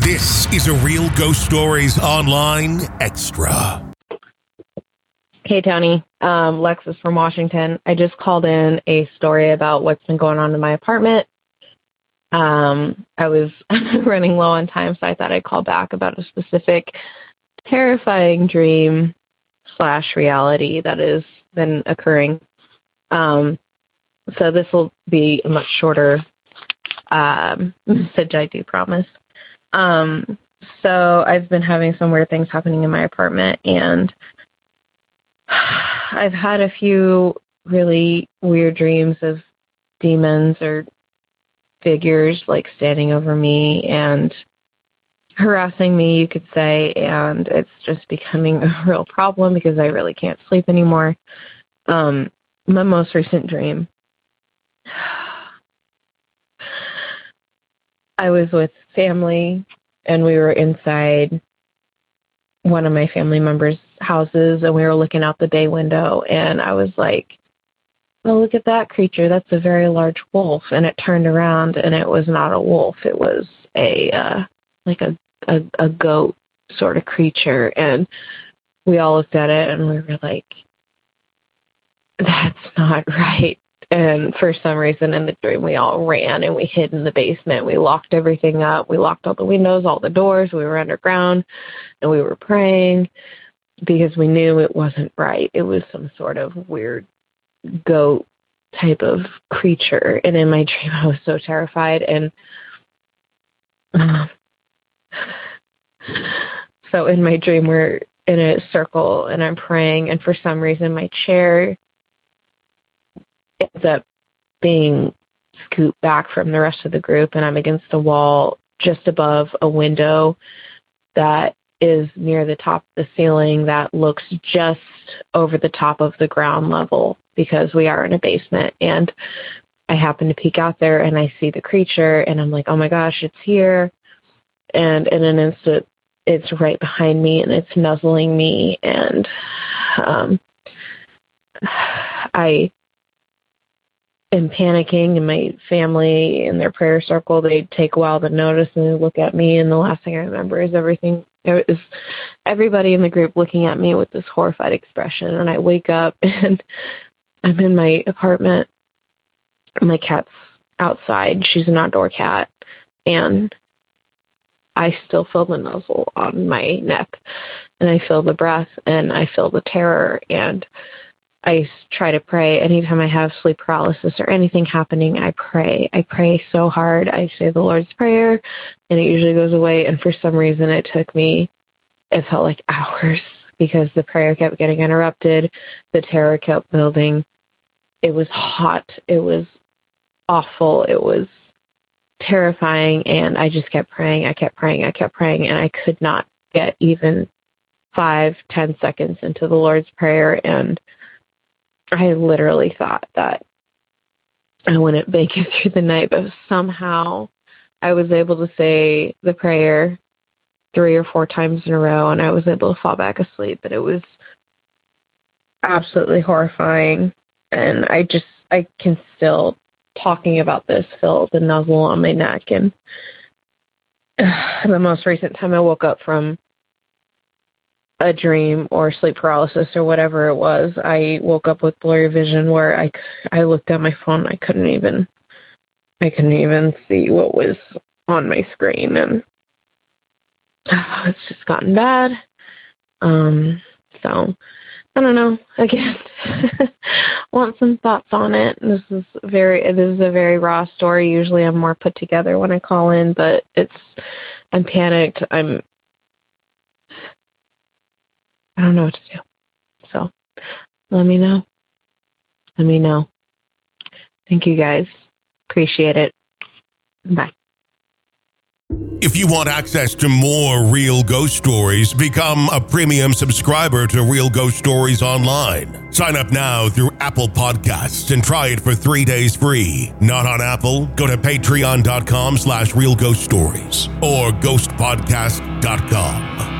This is a Real Ghost Stories Online Extra. Hey, Tony. Um, Lexus from Washington. I just called in a story about what's been going on in my apartment. Um, I was running low on time, so I thought I'd call back about a specific terrifying dream slash reality that has been occurring. Um, so this will be a much shorter um, message, I do promise. Um, so I've been having some weird things happening in my apartment, and I've had a few really weird dreams of demons or figures like standing over me and harassing me, you could say, and it's just becoming a real problem because I really can't sleep anymore. Um, my most recent dream, I was with family and we were inside one of my family members' houses and we were looking out the bay window and I was like, Oh, look at that creature. That's a very large wolf. And it turned around and it was not a wolf. It was a uh like a a, a goat sort of creature and we all looked at it and we were like that's not right and for some reason in the dream we all ran and we hid in the basement. We locked everything up. We locked all the windows all the doors. We were underground and we were praying because we knew it wasn't right. It was some sort of weird goat type of creature. And in my dream i was so terrified and so in my dream, we're in a circle and I'm praying, and for some reason, my chair ends up being scooped back from the rest of the group, and I'm against the wall just above a window that is near the top of the ceiling that looks just over the top of the ground level because we are in a basement and I happen to peek out there and I see the creature and I'm like, "Oh my gosh, it's here." and in an instant it's right behind me and it's nuzzling me and um I am panicking and my family in their prayer circle they take a while to notice and look at me and the last thing I remember is everything is everybody in the group looking at me with this horrified expression. And I wake up and I'm in my apartment. My cat's outside. She's an outdoor cat. And I still feel the nuzzle on my neck. And I feel the breath and I feel the terror. And I try to pray. Anytime I have sleep paralysis or anything happening I pray. I pray so hard. I say the Lord's prayer and it usually goes away. And for some reason it took me it felt like hours because the prayer kept getting interrupted. The terror kept building. It was hot. It was awful. It was terrifying. And I just kept praying, I kept praying, I kept praying, and I could not get even five, ten seconds into the Lord's Prayer. And I literally thought that I wouldn't make it through the night, but somehow I was able to say the prayer three or four times in a row and I was able to fall back asleep. But it was absolutely horrifying. And I just, I can still, talking about this, feel the nuzzle on my neck. And uh, the most recent time I woke up from a dream or sleep paralysis or whatever it was, I woke up with blurry vision where I, I looked at my phone. I couldn't even, I couldn't even see what was on my screen. And oh, it's just gotten bad. Um, so I don't know. Again, want some thoughts on it. This is very this is a very raw story. Usually, I'm more put together when I call in, but it's I'm panicked. I'm I don't know what to do. So let me know. Let me know. Thank you guys. Appreciate it. Bye. If you want access to more real ghost stories, become a premium subscriber to Real Ghost Stories Online. Sign up now through Apple Podcasts and try it for three days free. Not on Apple? Go to patreon.com slash real ghost stories or ghostpodcast.com.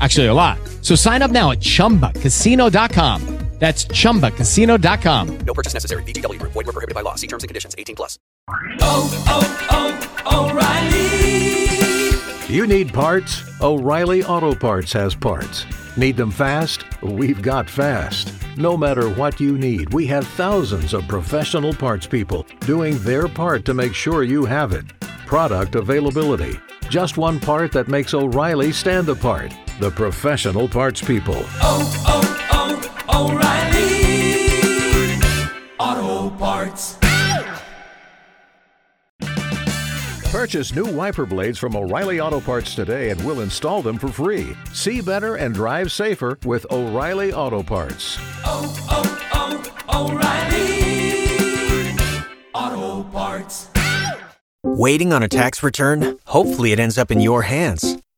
Actually, a lot. So sign up now at ChumbaCasino.com. That's ChumbaCasino.com. No purchase necessary. VGW Group. Void were prohibited by law. See terms and conditions. 18 plus. Oh, oh, oh, O'Reilly. You need parts? O'Reilly Auto Parts has parts. Need them fast? We've got fast. No matter what you need, we have thousands of professional parts people doing their part to make sure you have it. Product availability. Just one part that makes O'Reilly stand apart. The professional parts people. Oh, oh, oh, O'Reilly Auto Parts. Purchase new wiper blades from O'Reilly Auto Parts today and we'll install them for free. See better and drive safer with O'Reilly Auto Parts. Oh, oh, oh, O'Reilly Auto Parts. Waiting on a tax return? Hopefully, it ends up in your hands.